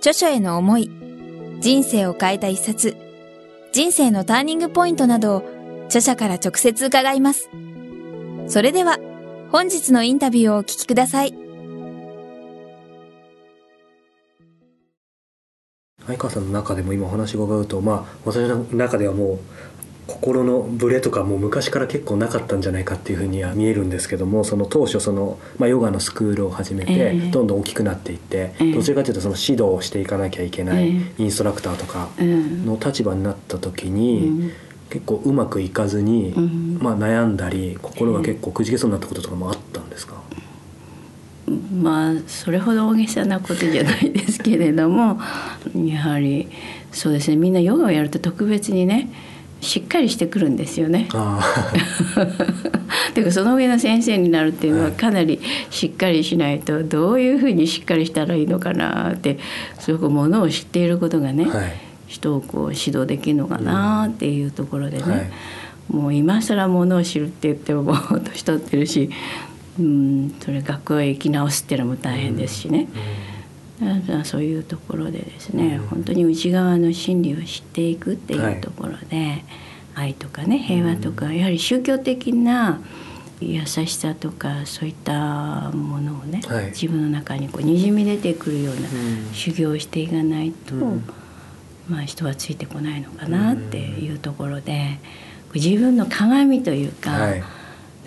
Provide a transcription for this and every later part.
著書への思い、人生を変えた一冊、人生のターニングポイントなどを著者から直接伺います。それでは、本日のインタビューをお聞きください。相川さんの中でも今お話伺うと、まあ、私の中ではもう心のブレとかも昔から結構なかったんじゃないかっていうふうには見えるんですけどもその当初その、まあ、ヨガのスクールを始めてどんどん大きくなっていって、えー、どちらかというとその指導をしていかなきゃいけないインストラクターとかの立場になった時に、結構うまくいかずに、まあ、悩んだり心が結構くじけそうになったこととかもあったんですか、まあそれほど大げさなことじゃないですけれどもやはりそうですね。みんなヨガをやると特別にねしっかりしてくるんですよね。だ からその上の先生になるっていうのはかなりしっかりしないとどういうふうにしっかりしたらいいのかなってすごくものを知っていることがね、はい、人をこう指導できるのかなっていうところでね、はい、もう今更ものを知るって言ってももう年取ってるし、うん、それ学校へ行き直すっていうのも大変ですしね。うんそういうところでですね、うん、本当に内側の真理を知っていくっていうところで、はい、愛とかね平和とか、うん、やはり宗教的な優しさとかそういったものをね、はい、自分の中にこうにじみ出てくるような修行をしていかないと、うん、まあ、人はついてこないのかなっていうところで自分の鏡というか、はい、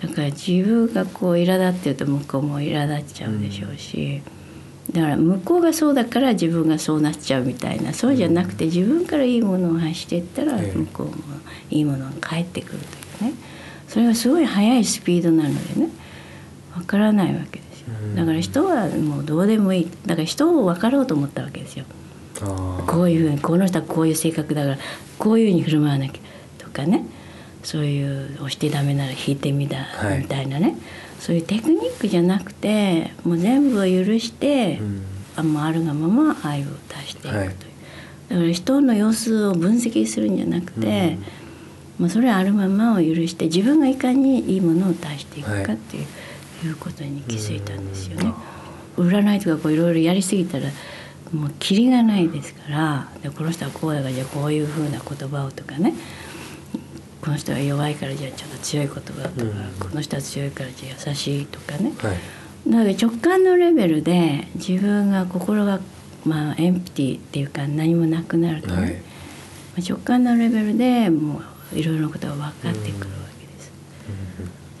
だから自分がこう苛立ってると向こうも苛立っちゃうでしょうし。だから向こうがそうだから自分がそうなっちゃうみたいなそうじゃなくて自分からいいものを発していったら向こうもいいものが返ってくるというね。それがすごい速いスピードなのでね。分からないわけですよ。だから人はもうどうでもいい。だから人を分かろうと思ったわけですよ。こういうふうにこの人はこういう性格だからこういうふうに振る舞わなきゃとかね。そういう押してダメなら引いてみだ、みたいなねそういうテクニックじゃなくてもう全部を許して、うん、あもうあるがまま愛を出していくという、はい、だから人の様子を分析するんじゃなくて、うん、もうそれはあるままを許して自分がいかにいいものを出していくかってい。うはい、いうことに気づいたんですよね。占いとかこういろいろやりすぎたらもうキリがないですからでこの人はこうだからじゃあこういうふうな言葉をとかねこの人は弱いからじゃあちょっと強い言葉とか、うん、この人は強いからじゃあ優しいとかね、はい、なので直感のレベルで自分が心がまあエンプティっていうか何もなくなるとね、はい、直感のレベルでもういろいろなことが分かってくるわけです。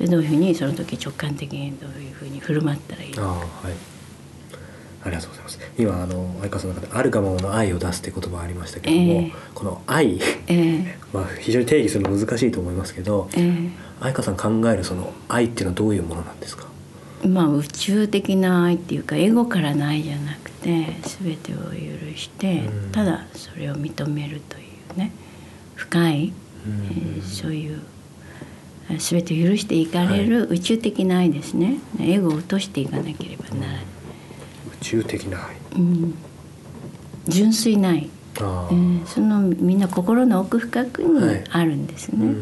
でどういうふうにその時直感的にどういうふうに振る舞ったらいいのか。はいありがとうございます。今あの相川さんの中で「あるがままの愛を出す」って言葉がありましたけども、えー、この愛、えー、まあ非常に定義するの難しいと思いますけど、えー、相川さん考えるその愛っていうのはどういうものなんですか？まあ宇宙的な愛っていうかエゴからの愛じゃなくて全てを許して、うん、ただそれを認めるというね深い、うん、えー、そういう全てを許していかれる宇宙的な愛ですね、はい、エゴを落としていかなければならない。中的な愛、うん、純粋な愛。えー、そのみんな心の奥深くにあるんですね、は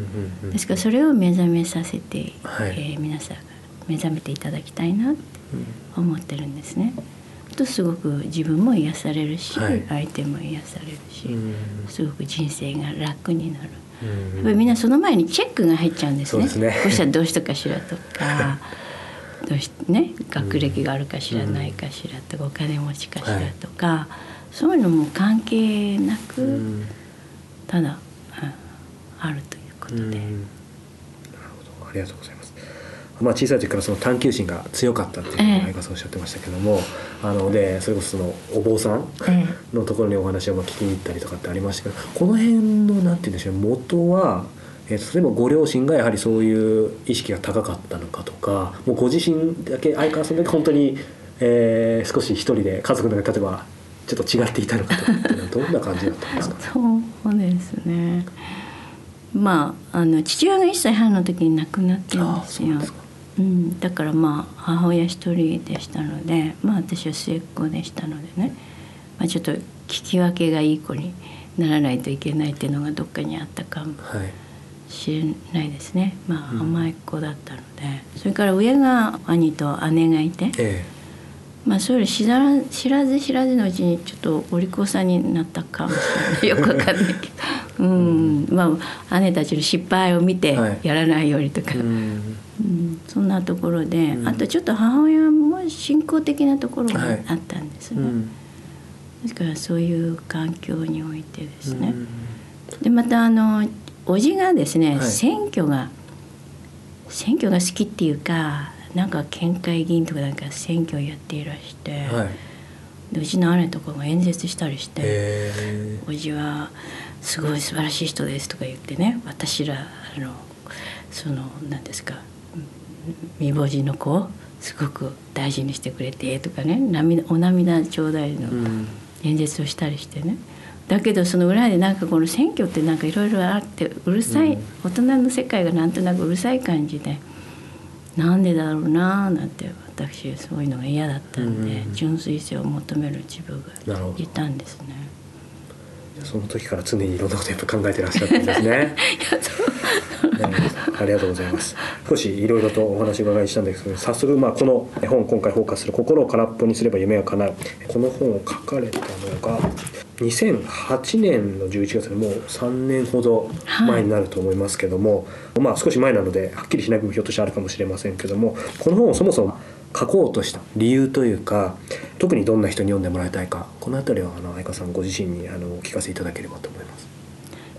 いですからそれを目覚めさせて、はい、えー、皆さんが目覚めていただきたいなって思ってるんですね。とすごく自分も癒されるし、はい、相手も癒されるし、すごく人生が楽になる。やっぱりみんなその前にチェックが入っちゃうんですね。すね。こうしたらどうしたかしらとか どうしね学歴があるかしらないかしらとか、お金持ちかしらとか、はい、そういうのも関係なく、ただ、あるということで。なるほど。ありがとうございます。まあ、小さい時からその探求心が強かったっていうのを相川さんおっしゃってましたけども、えー、あのでそれこそそのお坊さんのところにお話を聞きに行ったりとかってありましたけどこの辺のなんて言うんでしょう元はえー、例えばご両親がやはりそういう意識が高かったのかとかもうご自身だけ相川さんだけ本当に、えー、少し一人で家族の中で例えばちょっと違っていたのかとかっていうのはどんな感じだったんですか？そうですね。まああの父親が1歳半の時に亡くなってるんですよ。うん、だからまあ母親一人でしたのでまあ私は末っ子でしたのでね、まあ、ちょっと聞き分けがいい子にならないといけないっていうのがどっかにあったかもしれないですね、はい、まあ甘いっ子だったので、うん、それから上が兄と姉がいて、ええ、まあそれ知ら知らず知らずのうちにちょっとお利口さんになったかもしれない。よくわかんないけど。うん、まあ姉たちの失敗を見てやらないようにとか、はい、うん、そんなところで、あとちょっと母親も信仰的なところがあったんですね。はい、ですからそういう環境においてですね。でまたあの叔父がですね、はい、選挙が選挙が好きっていうかなんか県会議員とかなんか選挙をやっていらして、はい、でうちの姉とかが演説したりして叔父はすごい素晴らしい人ですとか言ってね私らあのその何ですか未亡人の子をすごく大事にしてくれてとかね涙お涙ちょうだいの演説をしたりしてね、だけどその裏でなんかこの選挙ってなんかいろいろあってうるさい、大人の世界がなんとなくうるさい感じでなんでだろうなーなんて私そういうのが嫌だったんで、純粋性を求める自分がいたんですね。その時から常にいろんなことやっぱ考えてらっしゃったんですね。ありがとうございます。少しいろいろとお話を伺いしたんですけど、早速まあこの本今回フォーカスする心を空っぽにすれば夢は叶う。この本を書かれたのが2008年の11月でもう3年ほど前になると思いますけども、はい、まあ少し前なのではっきりしない部分ひょっとしてあるかもしれませんけども、この本をそもそも書こうとした理由というか特にどんな人に読んでもらいたいかこの辺りはあの愛花さんご自身にあのお聞かせいただければと思います。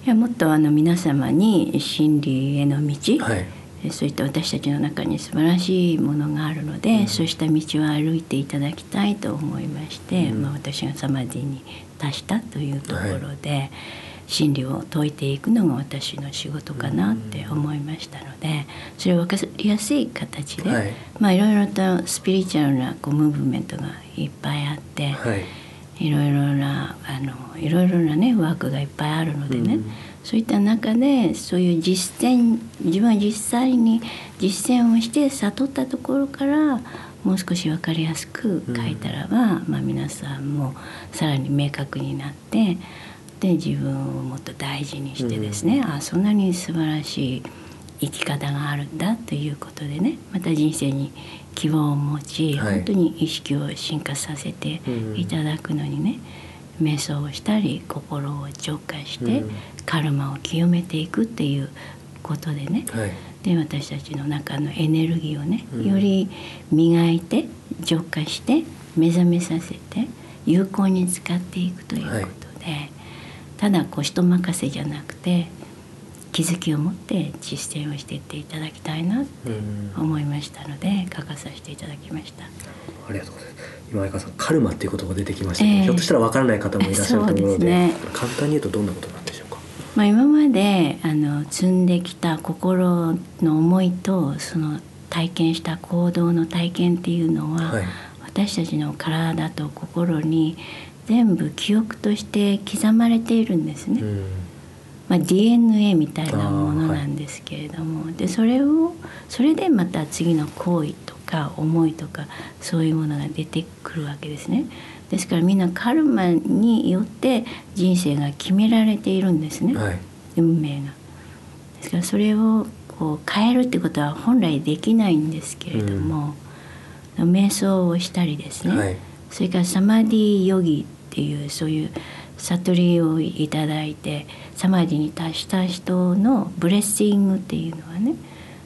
いやもっとあの皆様に真理への道、はい、そういった私たちの中に素晴らしいものがあるので、うん、そうした道を歩いていただきたいと思いまして、うん、まあ、私がサマディに達したというところで。はい真理を説いていくのが私の仕事かなって思いましたのでそれを分かりやすい形で、はい、まあいろいろとスピリチュアルなこうムーブメントがいっぱいあって、はい、いろいろなあのいろいろなねワークがいっぱいあるのでね、うん、そういった中でそういう実践自分は実際に実践をして悟ったところからもう少し分かりやすく書いたらば、うん、まあ、皆さんもさらに明確になってで自分をもっと大事にしてですね、うん、あそんなに素晴らしい生き方があるんだということでねまた人生に希望を持ち、はい、本当に意識を進化させていただくのにね、うん、瞑想をしたり心を浄化して、うん、カルマを清めていくっていうことでね、はい、で私たちの中のエネルギーをね、より磨いて浄化して目覚めさせて有効に使っていくということで。はいただこう人任せじゃなくて気づきを持って実践をしていっていただきたいなって思いましたので書かさせていただきました。ありがとうございます。今相川さんカルマっていう言葉出てきましたけど、えー、ひょっとしたらわからない方もいらっしゃると思うので、ね、簡単に言うとどんなことなんでしょうか？まあ今まであの積んできた心の思いとその体験した行動の体験っていうのは、はい、私たちの体と心に全部記憶として刻まれているんですね。まあ、DNA みたいなものなんですけれども、はい、でそれをそれでまた次の行為とか思いとかそういうものが出てくるわけですね。ですからみんなカルマによって人生が決められているんですね、はい、運命が。ですからそれをこう変えるってことは本来できないんですけれども、うん、瞑想をしたりですね、はい、それからサマディヨギっていうそういう悟りをいただいてサマディに達した人のブレッシングっていうのはね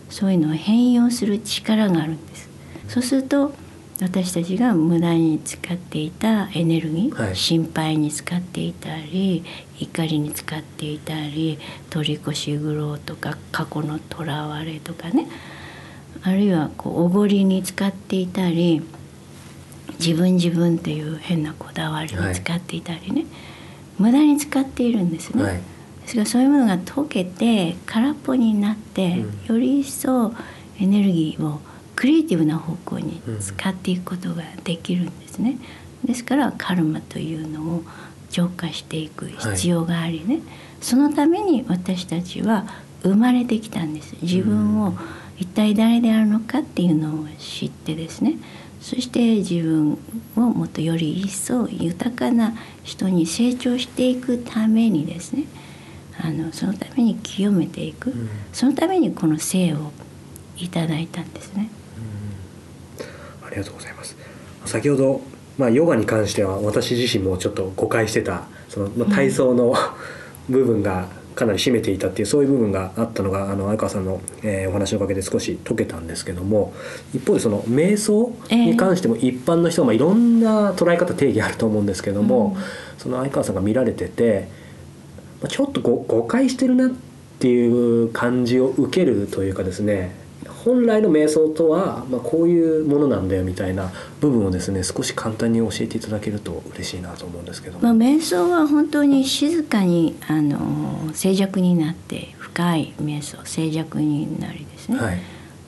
そういうのを変容する力があるんです。そうすると私たちが無駄に使っていたエネルギー、はい、心配に使っていたり怒りに使っていたり取り越し苦労とか過去のとらわれとかねあるいはこうおごりに使っていたり自分自分っていう変なこだわりに使っていたりね、はい、無駄に使っているんですね。はい、ですからそういうものが溶けて空っぽになって、うん、より一層エネルギーをクリエイティブな方向に使っていくことができるんですね。ですからカルマというのを浄化していく必要がありね、はい、そのために私たちは生まれてきたんです。自分を一体誰であるのかっていうのを知ってですねそして自分をもっとより一層豊かな人に成長していくためにですねあのそのために清めていく、うん、そのためにこの生をいただいたんですね、うん、ありがとうございます。先ほど、まあ、ヨガに関しては私自身もちょっと誤解してたその、まあ、体操の、うん、部分がかなり占めていたっていうそういう部分があったのがあの相川さんの、えー、お話のおかげで少し解けたんですけども一方でその瞑想に関しても一般の人は、まあ、いろんな捉え方定義あると思うんですけども、うん、その相川さんが見られてて、まあ、ちょっと誤解してるなっていう感じを受けるというかですね本来の瞑想とは、まあ、こういうものなんだよみたいな部分をですね少し簡単に教えていただけると嬉しいなと思うんですけどまあ、瞑想は本当に静かにあの静寂になって深い瞑想静寂になりですね、はい、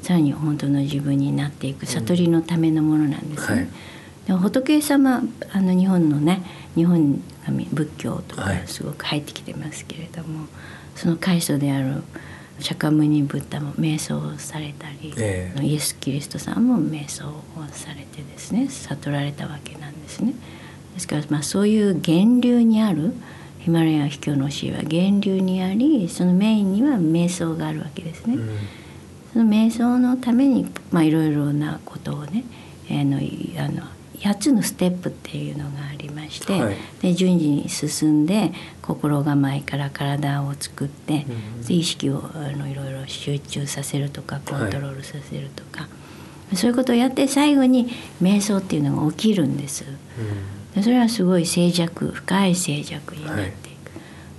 さらに本当の自分になっていく悟りのためのものなんですね。うんはい。で仏様あの日本のね日本仏教とかすごく入ってきてますけれども、はい、その開祖である釈迦牟尼ブッダも瞑想をされたり、えー、イエス・キリストさんも瞑想をされてですね悟られたわけなんですね。ですから、まあ、そういう源流にあるヒマラヤ秘境の教えは源流にありそのメインには瞑想があるわけですね。うん、その瞑想のために、まあ、いろいろなことをね、えー、のあの8つのステップっていうのがありまして、はい、で順次に進んで心構えから体を作って、うん、意識をあのいろいろ集中させるとかコントロールさせるとか、はい、そういうことをやって最後に瞑想っていうのが起きるんです。うん、それはすごい静寂深い静寂になっていく。は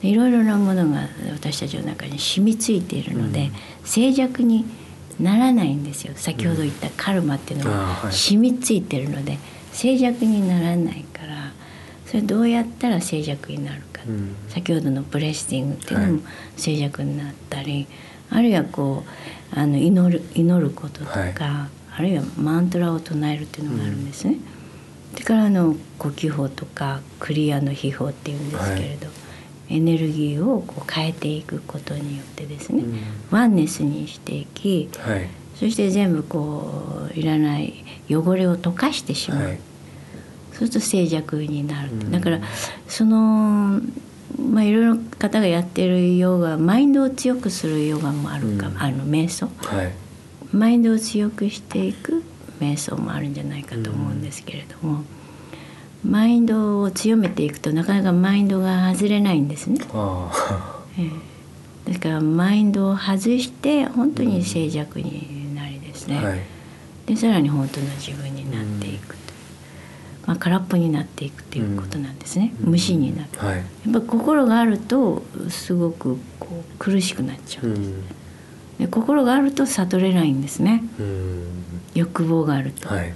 い、いろいろなものが私たちの中に染みついているので、うん、静寂にならないんですよ。先ほど言ったカルマっていうのが染みついてるので。静寂にならないからそれどうやったら静寂になるか、うん、先ほどのブレッシングっていうのも静寂になったり、はい、あるいはこうあの祈る祈ることとか、はい、あるいはマントラを唱えるっていうのがあるんですね。うん、それからあの呼吸法とかクリアの秘法っていうんですけれど、はい、エネルギーをこう変えていくことによってですね、うん、ワンネスにしていき、はいそして全部こういらない汚れを溶かしてしまう、はい、そうすると静寂になる、うん、だからそのまあいろいろ方がやってるヨガマインドを強くするヨガもあるか、うん、あの瞑想、はい、マインドを強くしていく瞑想もあるんじゃないかと思うんですけれども、うん、マインドを強めていくとなかなかマインドが外れないんですね。えー、ですからマインドを外して本当に静寂にですね、はい、でさらに本当の自分になっていくと、まあ、空っぽになっていくっていうことなんですね、無心になる、はい、やっぱ心があるとすごくこう苦しくなっちゃうんです、で心があると悟れないんですね、欲望があると、はい、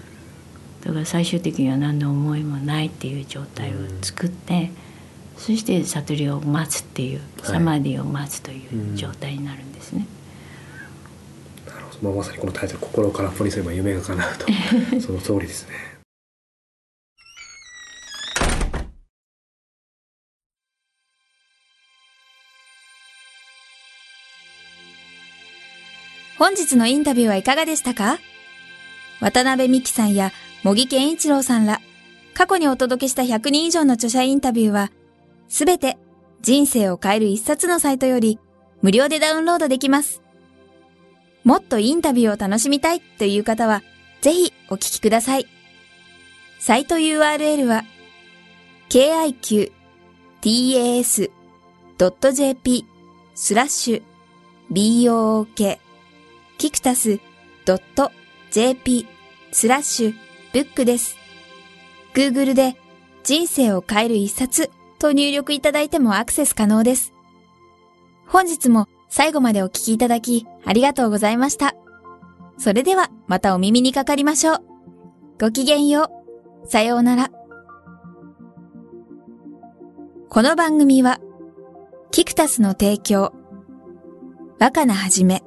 だから最終的には何の思いもないっていう状態を作って、そして悟りを待つっていう、サマディを待つという状態になるんですね。まあ、まさにこのタイトル「心を空っぽにすれば夢が叶うと」その通りですね。本日のインタビューはいかがでしたか？渡辺美希さんや茂木健一郎さんら、過去にお届けした100人以上の著者インタビューは、すべて人生を変える一冊のサイトより無料でダウンロードできます。もっとインタビューを楽しみたいという方は、ぜひお聞きください。サイト URL は、kiqtas.jp スラッシュ book キクタス .jp スラッシュブックです。Google で人生を変える一冊と入力いただいてもアクセス可能です。本日も最後までお聞きいただきありがとうございました。それではまたお耳にかかりましょう。ごきげんよう。さようなら。この番組は、キクタスの提供、若菜はじめ、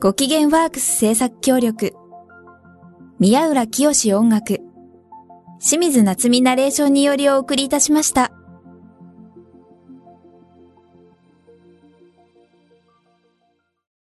ご機嫌ワークス制作協力、宮浦清音楽、清水夏美ナレーションによりお送りいたしました。